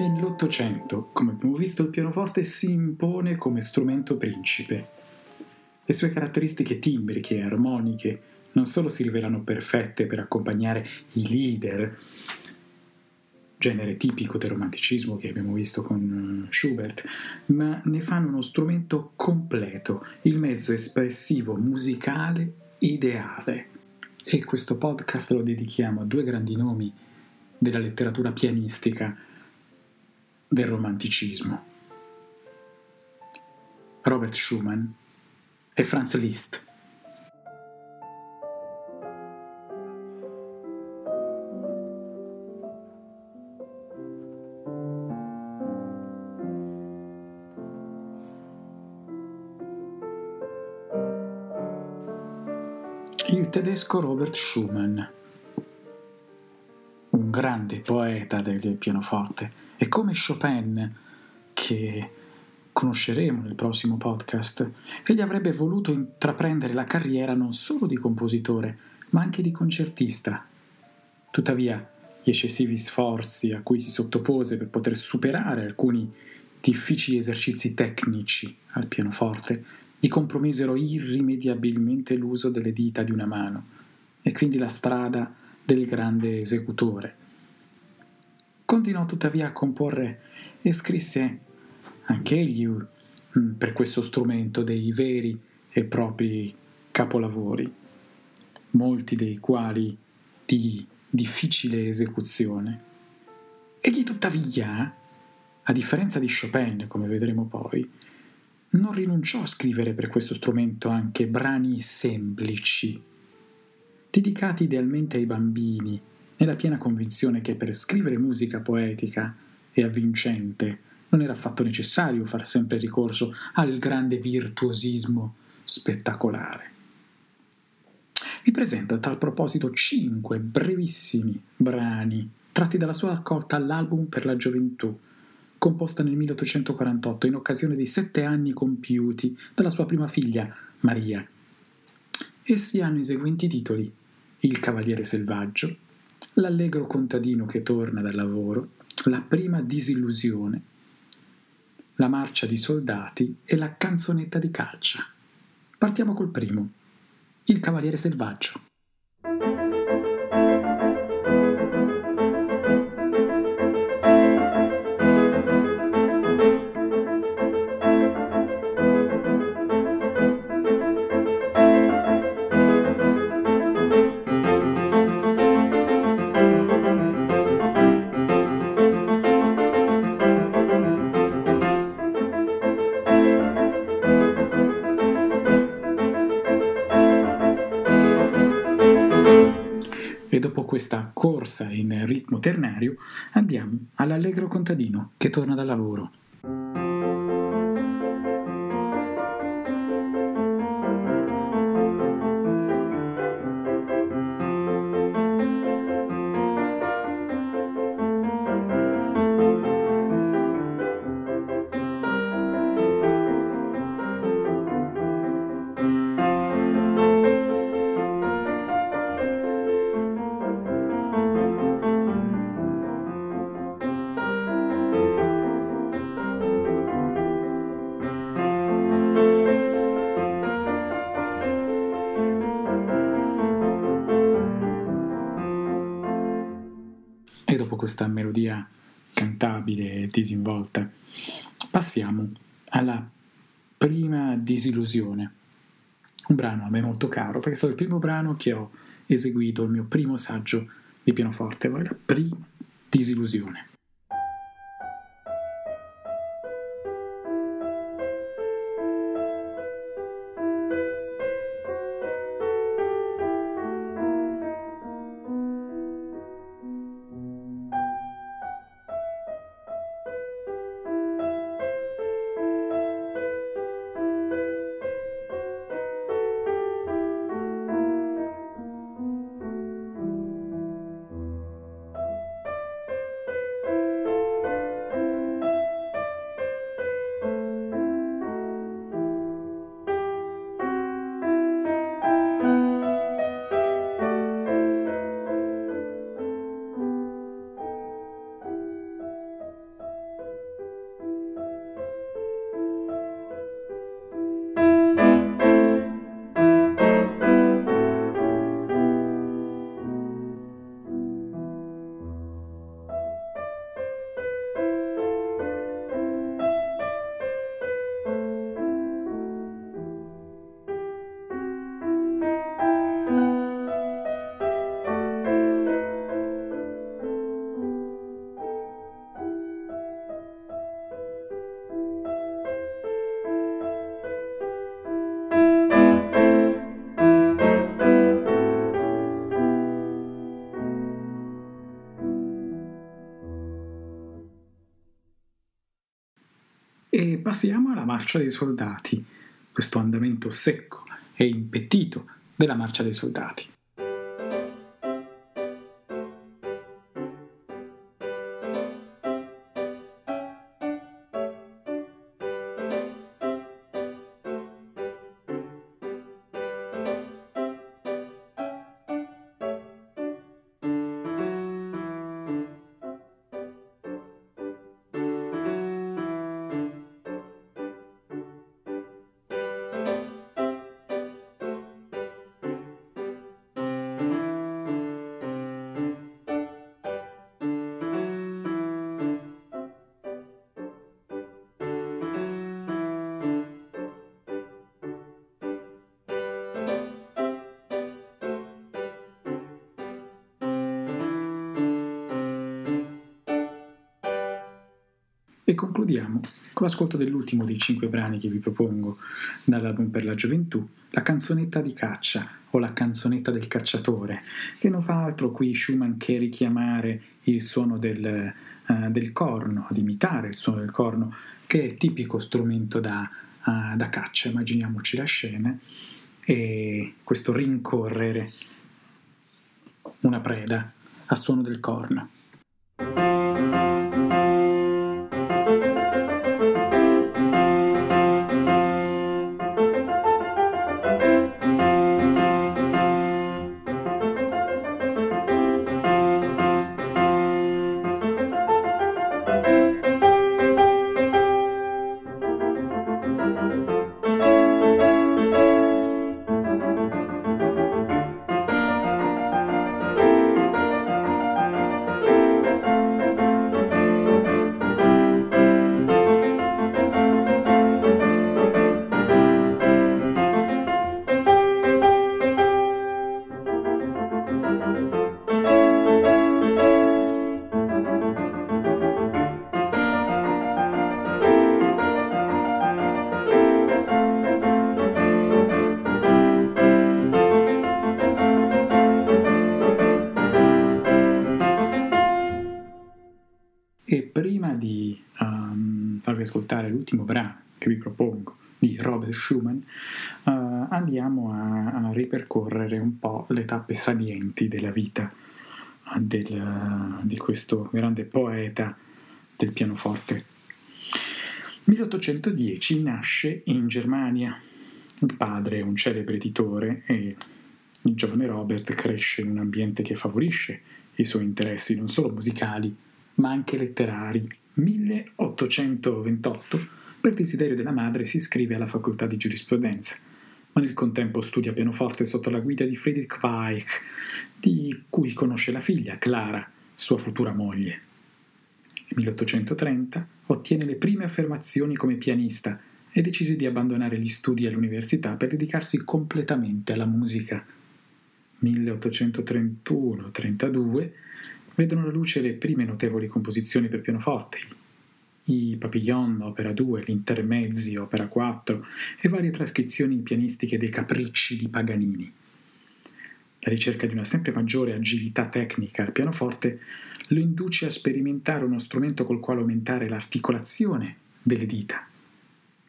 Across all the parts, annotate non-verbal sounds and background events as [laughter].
Nell'Ottocento, come abbiamo visto, il pianoforte si impone come strumento principe. Le sue caratteristiche timbriche e armoniche non solo si rivelano perfette per accompagnare i leader, genere tipico del romanticismo che abbiamo visto con eh, Schubert, ma ne fanno uno strumento completo, il mezzo espressivo musicale ideale. E questo podcast lo dedichiamo a due grandi nomi della letteratura pianistica del romanticismo. Robert Schumann e Franz Liszt. Il tedesco Robert Schumann, un grande poeta del pianoforte, e come Chopin, che conosceremo nel prossimo podcast, egli avrebbe voluto intraprendere la carriera non solo di compositore, ma anche di concertista. Tuttavia, gli eccessivi sforzi a cui si sottopose per poter superare alcuni difficili esercizi tecnici al pianoforte gli compromisero irrimediabilmente l'uso delle dita di una mano e quindi la strada del grande esecutore. Continuò tuttavia a comporre e scrisse anch'egli mm, per questo strumento dei veri e propri capolavori, molti dei quali di difficile esecuzione. Egli tuttavia, a differenza di Chopin, come vedremo poi, non rinunciò a scrivere per questo strumento anche brani semplici, dedicati idealmente ai bambini, nella piena convinzione che per scrivere musica poetica e avvincente non era affatto necessario far sempre ricorso al grande virtuosismo spettacolare. Vi presento a tal proposito cinque brevissimi brani tratti dalla sua raccolta L'album per la gioventù, composta nel 1848 in occasione dei sette anni compiuti dalla sua prima figlia, Maria. Essi hanno i seguenti titoli: Il cavaliere selvaggio, L'allegro contadino che torna dal lavoro, La prima disillusione, La marcia di soldati e La canzonetta di calcia. Partiamo col primo, Il cavaliere selvaggio. Questa corsa in ritmo ternario, andiamo all'allegro contadino che torna dal lavoro. Questa melodia cantabile e disinvolta. Passiamo alla prima disillusione, un brano a me molto caro perché è stato il primo brano che ho eseguito, il mio primo saggio di pianoforte, la prima disillusione. Passiamo alla marcia dei soldati, questo andamento secco e impettito della marcia dei soldati. E concludiamo con l'ascolto dell'ultimo dei cinque brani che vi propongo dall'album per la gioventù, la canzonetta di caccia o la canzonetta del cacciatore, che non fa altro qui Schumann che richiamare il suono del, uh, del corno, ad imitare il suono del corno, che è tipico strumento da, uh, da caccia. Immaginiamoci la scena e questo rincorrere una preda a suono del corno. Schumann, uh, andiamo a, a, ripercorrere un po' le tappe salienti della vita del, di questo grande poeta del pianoforte. 1810 nasce in Germania. Il padre è un celebre editore e il giovane Robert cresce in un ambiente che favorisce i suoi interessi non solo musicali ma anche letterari. 1828 per desiderio della madre si iscrive alla facoltà di giurisprudenza, ma nel contempo studia pianoforte sotto la guida di Friedrich Weich, di cui conosce la figlia, Clara, sua futura moglie. Nel 1830 ottiene le prime affermazioni come pianista e decise di abbandonare gli studi all'università per dedicarsi completamente alla musica. 1831-32 vedono la luce le prime notevoli composizioni per pianoforte, i Papillon, opera 2, l'Intermezzi, opera 4 e varie trascrizioni pianistiche dei capricci di Paganini. La ricerca di una sempre maggiore agilità tecnica al pianoforte lo induce a sperimentare uno strumento col quale aumentare l'articolazione delle dita.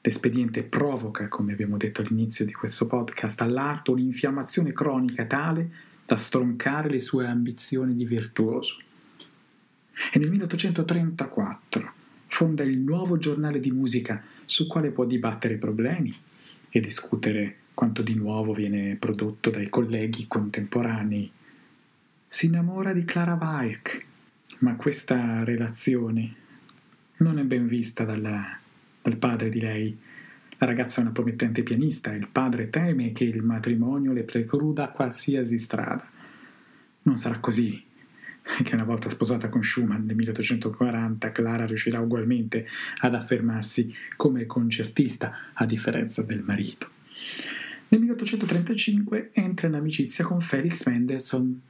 L'espediente provoca, come abbiamo detto all'inizio di questo podcast, all'arto un'infiammazione cronica tale da stroncare le sue ambizioni di virtuoso. E nel 1834 fonda il nuovo giornale di musica sul quale può dibattere problemi e discutere quanto di nuovo viene prodotto dai colleghi contemporanei. Si innamora di Clara Weich, ma questa relazione non è ben vista dalla, dal padre di lei. La ragazza è una promettente pianista e il padre teme che il matrimonio le precluda qualsiasi strada. Non sarà così, [laughs] che una volta sposata con Schumann nel 1840, Clara riuscirà ugualmente ad affermarsi come concertista, a differenza del marito. Nel 1835 entra in amicizia con Felix Mendelssohn.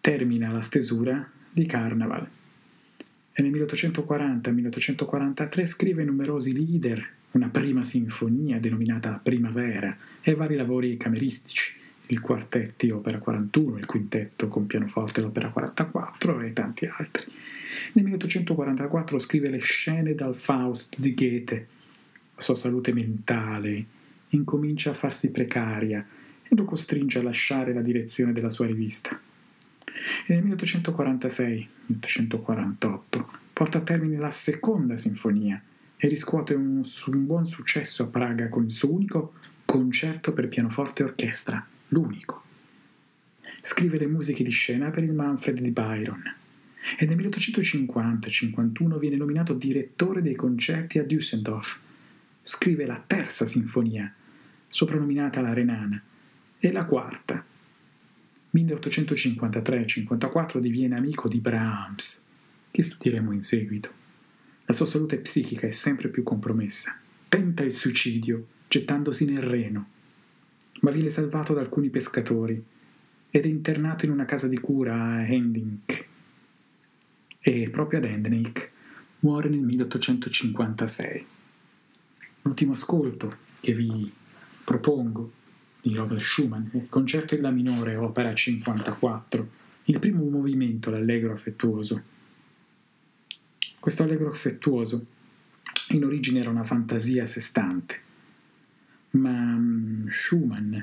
Termina la stesura di Carnaval e nel 1840-1843 scrive numerosi lieder, una prima sinfonia denominata Primavera e vari lavori cameristici il quartetti opera 41, il quintetto con pianoforte l'opera 44 e tanti altri. Nel 1844 scrive le scene dal Faust di Goethe. La sua salute mentale incomincia a farsi precaria e lo costringe a lasciare la direzione della sua rivista. E nel 1846-1848 porta a termine la seconda sinfonia e riscuote un, un, buon successo a Praga con il suo unico concerto per pianoforte e orchestra, l'unico. Scrive le musiche di scena per il Manfred di Byron e nel 1850-51 viene nominato direttore dei concerti a Düsseldorf. Scrive la terza sinfonia, soprannominata la Renana, e la quarta. 1853-54 diviene amico di Brahms, che studieremo in seguito. La sua salute psichica è sempre più compromessa. Tenta il suicidio, gettandosi nel Reno, ma viene salvato da alcuni pescatori ed è internato in una casa di cura a Hendink. E proprio ad Hendink muore nel 1856. L'ultimo ascolto che vi propongo di Robert Schumann, il concerto in La minore, opera 54, il primo movimento, l'allegro affettuoso. Questo allegro affettuoso in origine era una fantasia a sé stante, ma mm, Schumann,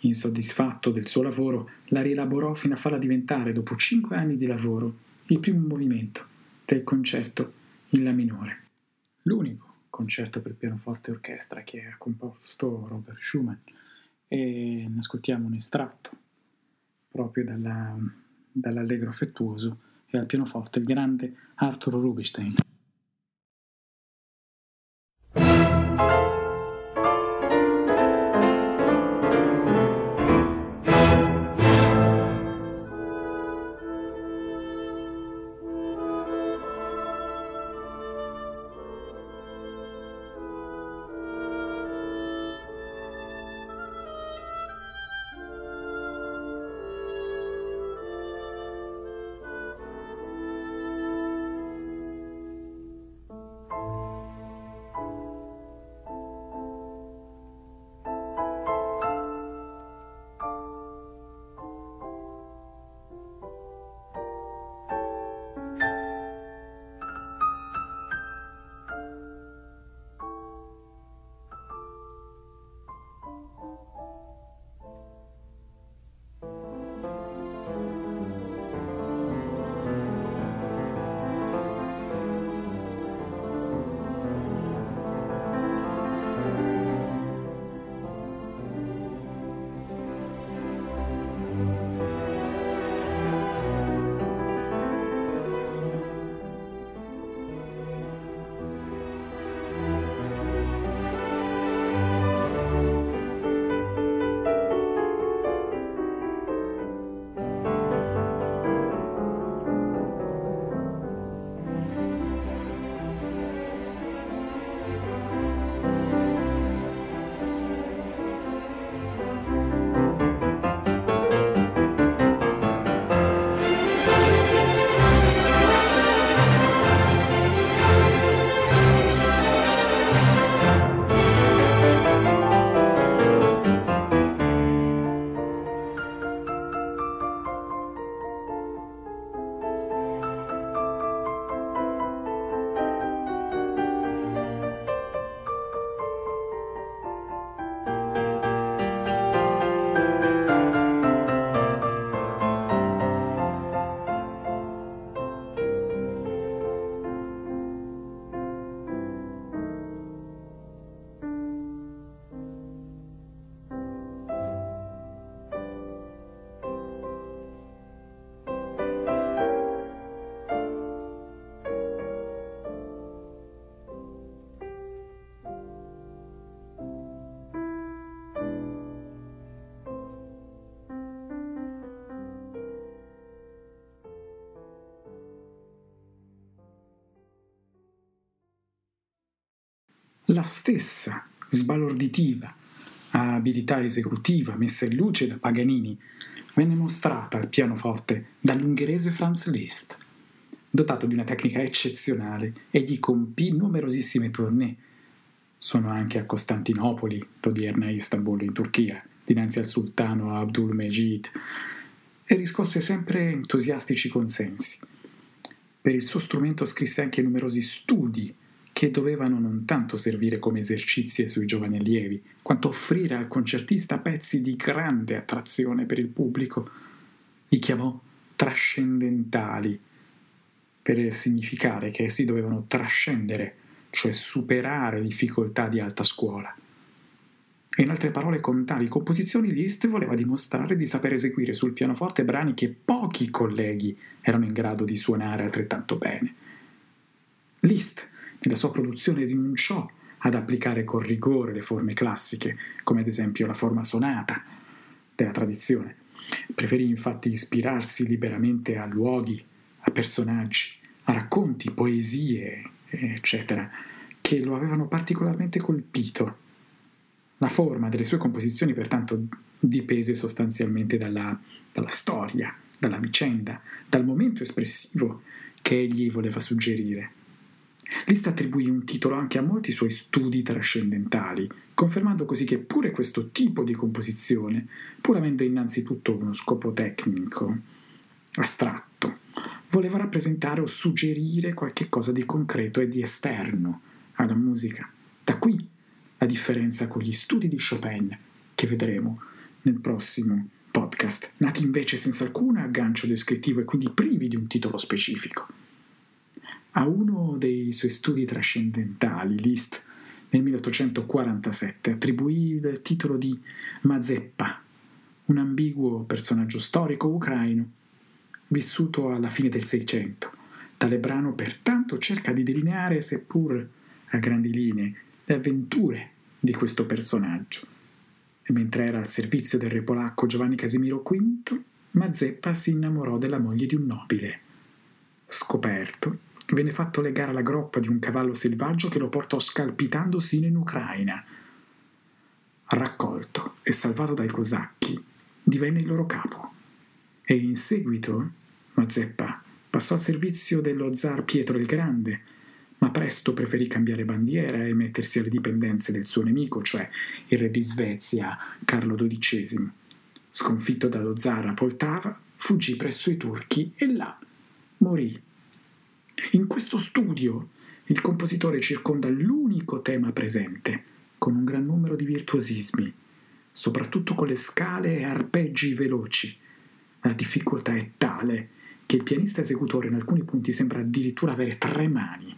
insoddisfatto del suo lavoro, la rielaborò fino a farla diventare, dopo cinque anni di lavoro, il primo movimento del concerto in La minore. L'unico concerto per pianoforte e orchestra che ha composto Robert Schumann e ascoltiamo un estratto proprio dalla, dall'allegro affettuoso e al pianoforte il grande Arthur Rubinstein. La stessa sbalorditiva abilità esecutiva messa in luce da Paganini venne mostrata al pianoforte dall'ungherese Franz Liszt. Dotato di una tecnica eccezionale, egli compì numerosissime tournée. Sono anche a Costantinopoli, l'odierna Istanbul in Turchia, dinanzi al sultano Abdul Mejid, e riscosse sempre entusiastici consensi. Per il suo strumento scrisse anche numerosi studi che dovevano non tanto servire come esercizi sui giovani allievi, quanto offrire al concertista pezzi di grande attrazione per il pubblico. Li chiamò trascendentali, per significare che essi dovevano trascendere, cioè superare difficoltà di alta scuola. In altre parole, con tali composizioni Liszt voleva dimostrare di saper eseguire sul pianoforte brani che pochi colleghi erano in grado di suonare altrettanto bene. Liszt, nella sua produzione, rinunciò ad applicare con rigore le forme classiche, come ad esempio la forma sonata della tradizione. Preferì infatti ispirarsi liberamente a luoghi, a personaggi, a racconti, poesie, eccetera, che lo avevano particolarmente colpito la forma delle sue composizioni pertanto dipese sostanzialmente dalla, dalla storia, dalla vicenda, dal momento espressivo che egli voleva suggerire. Liszt attribuì un titolo anche a molti suoi studi trascendentali, confermando così che pure questo tipo di composizione, pur avendo innanzitutto uno scopo tecnico, astratto, voleva rappresentare o suggerire qualche cosa di concreto e di esterno alla musica. Da qui la differenza con gli studi di Chopin, che vedremo nel prossimo podcast, nati invece senza alcun aggancio descrittivo e quindi privi di un titolo specifico. A uno dei suoi studi trascendentali, Liszt, nel 1847, attribuì il titolo di Mazeppa, un ambiguo personaggio storico ucraino vissuto alla fine del Seicento. Tale brano pertanto cerca di delineare, seppur a grandi linee, le avventure di questo personaggio. E mentre era al servizio del re polacco Giovanni Casimiro V, Mazeppa si innamorò della moglie di un nobile. Scoperto, venne fatto legare alla groppa di un cavallo selvaggio che lo portò scalpitando sino in Ucraina. Raccolto e salvato dai cosacchi, divenne il loro capo. E in seguito Mazeppa passò al servizio dello zar Pietro il Grande, ma presto preferì cambiare bandiera e mettersi alle dipendenze del suo nemico, cioè il re di Svezia Carlo XII. Sconfitto dallo zar a Poltava, fuggì presso i turchi e là morì. In questo studio il compositore circonda l'unico tema presente, con un gran numero di virtuosismi, soprattutto con le scale e arpeggi veloci. La difficoltà è tale che il pianista esecutore in alcuni punti sembra addirittura avere tre mani.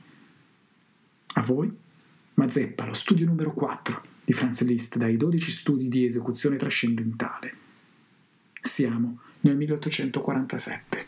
A voi? Mazeppa, lo studio numero 4 di Franz Liszt dai 12 studi di esecuzione trascendentale. Siamo nel 1847.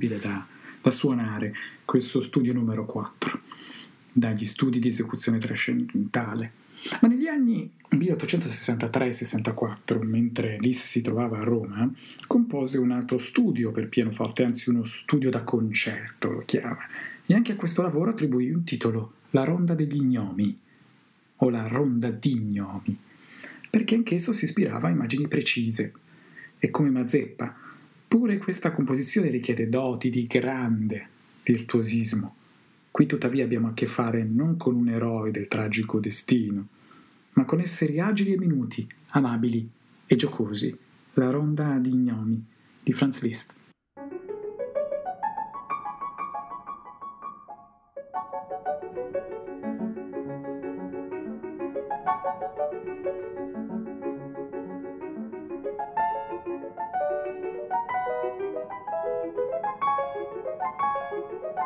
impossibile da, da suonare, questo studio numero 4, dagli studi di esecuzione trascendentale. Ma negli anni 1863-64, mentre Lis si trovava a Roma, compose un altro studio per pianoforte, anzi uno studio da concerto lo chiama, e anche a questo lavoro attribuì un titolo, La Ronda degli Gnomi, o La Ronda di Gnomi, perché anch'esso si ispirava a immagini precise. E come Mazeppa, pure questa composizione richiede doti di grande virtuosismo Qui tuttavia abbiamo a che fare non con un eroe del tragico destino, ma con esseri agili e minuti, amabili e giocosi. La ronda di gnomi di Franz Liszt.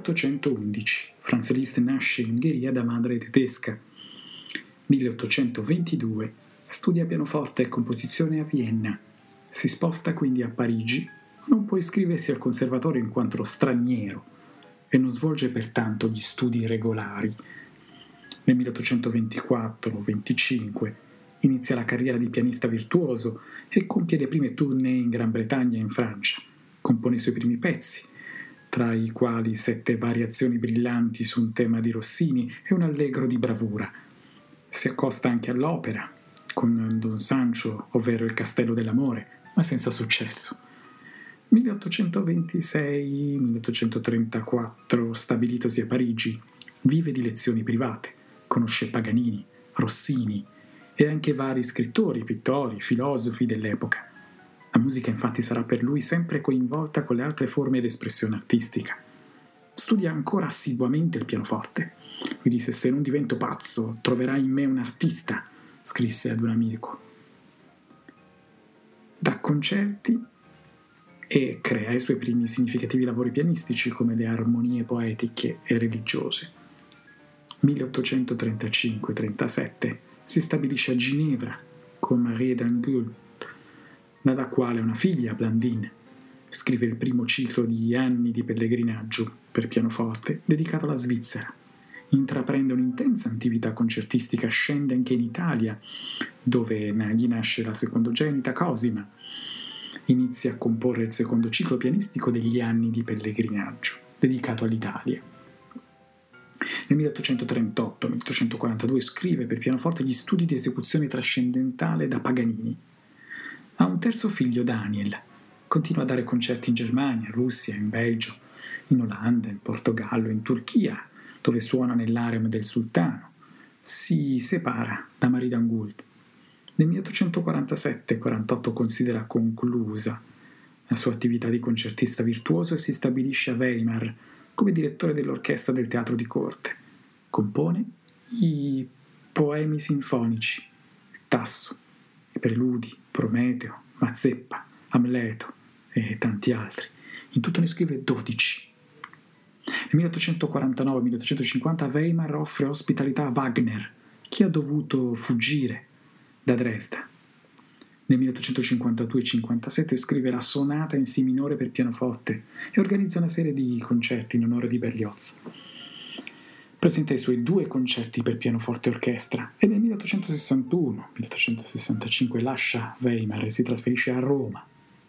1811. Franz Liszt nasce in Ungheria da madre tedesca. 1822. Studia pianoforte e composizione a Vienna. Si sposta quindi a Parigi, ma non può iscriversi al conservatorio in quanto straniero e non svolge pertanto gli studi regolari. Nel 1824-25 inizia la carriera di pianista virtuoso e compie le prime tournée in Gran Bretagna e in Francia. Compone i suoi primi pezzi, tra i quali sette variazioni brillanti su un tema di Rossini e un allegro di bravura. Si accosta anche all'opera, con Don Sancho, ovvero Il Castello dell'Amore, ma senza successo. 1826-1834, stabilitosi a Parigi, vive di lezioni private, conosce Paganini, Rossini e anche vari scrittori, pittori, filosofi dell'epoca. La musica infatti sarà per lui sempre coinvolta con le altre forme d'espressione artistica. Studia ancora assiduamente il pianoforte Lui disse: Se non divento pazzo, troverai in me un artista, scrisse ad un amico. Da concerti e crea i suoi primi significativi lavori pianistici come le armonie poetiche e religiose. 1835-37 si stabilisce a Ginevra con Marie d'Angoul, dalla quale una figlia, Blandine. Scrive il primo ciclo di Anni di pellegrinaggio per pianoforte dedicato alla Svizzera. Intraprende un'intensa attività concertistica, scende anche in Italia, dove gli nasce la secondogenita Cosima. Inizia a comporre il secondo ciclo pianistico degli Anni di pellegrinaggio, dedicato all'Italia. Nel 1838-1842 scrive per pianoforte gli studi di esecuzione trascendentale da Paganini. Ha un terzo figlio, Daniel. Continua a dare concerti in Germania, Russia, in Belgio, in Olanda, in Portogallo, in Turchia, dove suona nell'arem del sultano. Si separa da Marie d'Angoult. Nel 1847-48 considera conclusa la sua attività di concertista virtuoso e si stabilisce a Weimar come direttore dell'orchestra del teatro di corte. Compone i poemi sinfonici, Tasso, i preludi, Prometeo, Mazeppa, Amleto e tanti altri. In tutto ne scrive 12. Nel 1849-1850 Weimar offre ospitalità a Wagner, che ha dovuto fuggire da Dresda. Nel 1852-57 scrive la sonata in Si minore per pianoforte e organizza una serie di concerti in onore di Berlioz. Presenta i suoi due concerti per pianoforte e orchestra e nel 1861-1865 lascia Weimar e si trasferisce a Roma.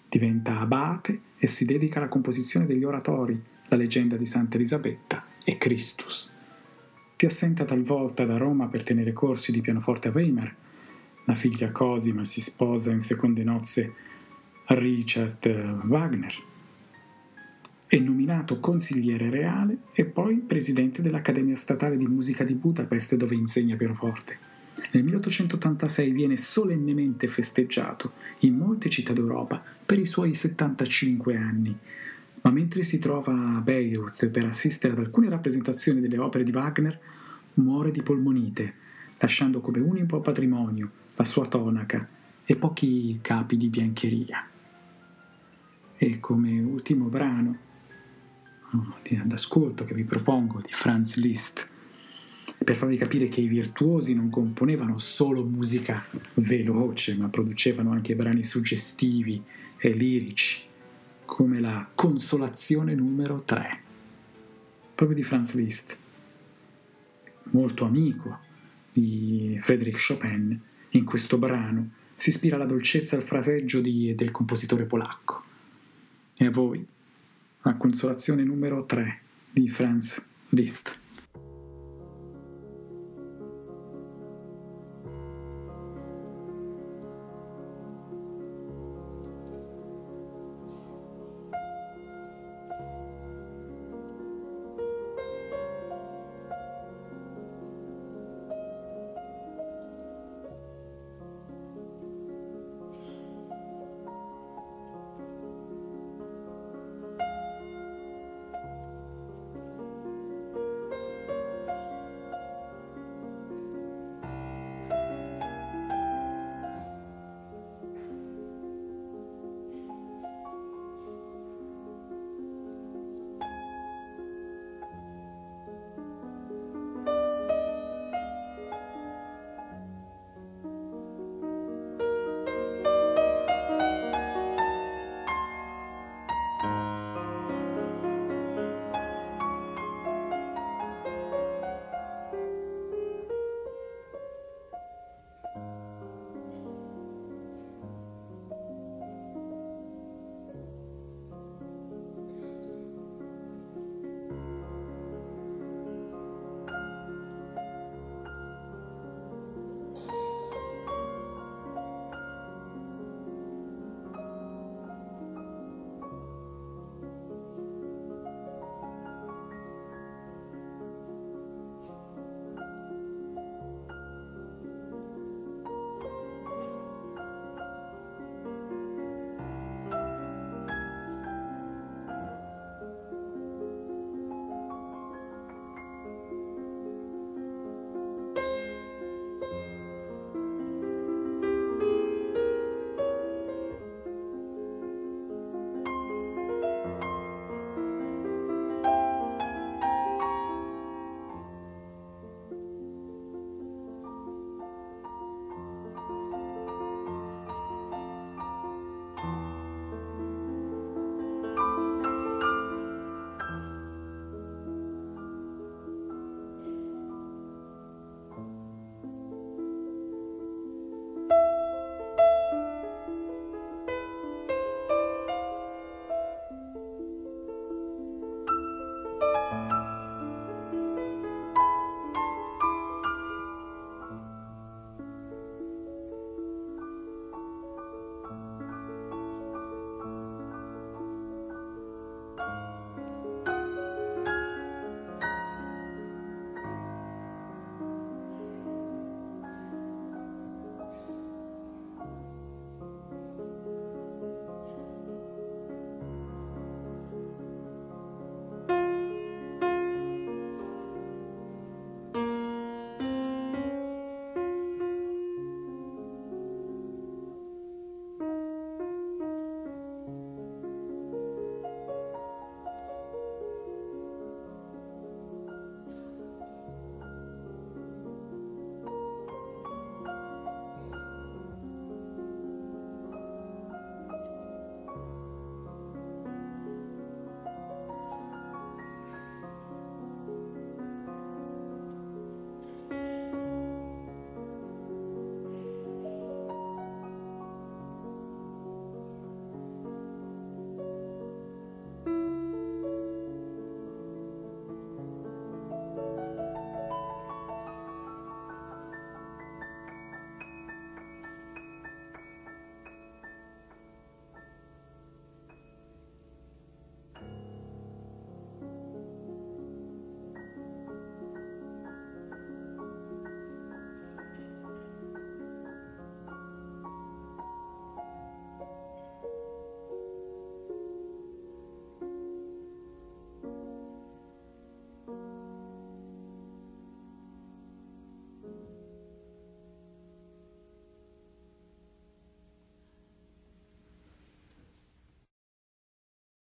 Diventa abate e si dedica alla composizione degli oratori, la leggenda di Santa Elisabetta e Christus. Si assenta talvolta da Roma per tenere corsi di pianoforte a Weimar la figlia Cosima si sposa in seconde nozze a Richard Wagner. È nominato consigliere reale e poi presidente dell'Accademia Statale di Musica di Budapest dove insegna pianoforte. Nel 1886 viene solennemente festeggiato in molte città d'Europa per i suoi 75 anni, ma mentre si trova a Beirut per assistere ad alcune rappresentazioni delle opere di Wagner, muore di polmonite, lasciando come unico patrimonio la sua tonaca e pochi capi di biancheria. E come ultimo brano d'ascolto che vi propongo di Franz Liszt, per farvi capire che i virtuosi non componevano solo musica veloce, ma producevano anche brani suggestivi e lirici, come la Consolazione numero 3, proprio di Franz Liszt, molto amico di Frédéric Chopin, in questo brano si ispira alla dolcezza al fraseggio di, del compositore polacco. E a voi, la consolazione numero 3 di Franz Liszt.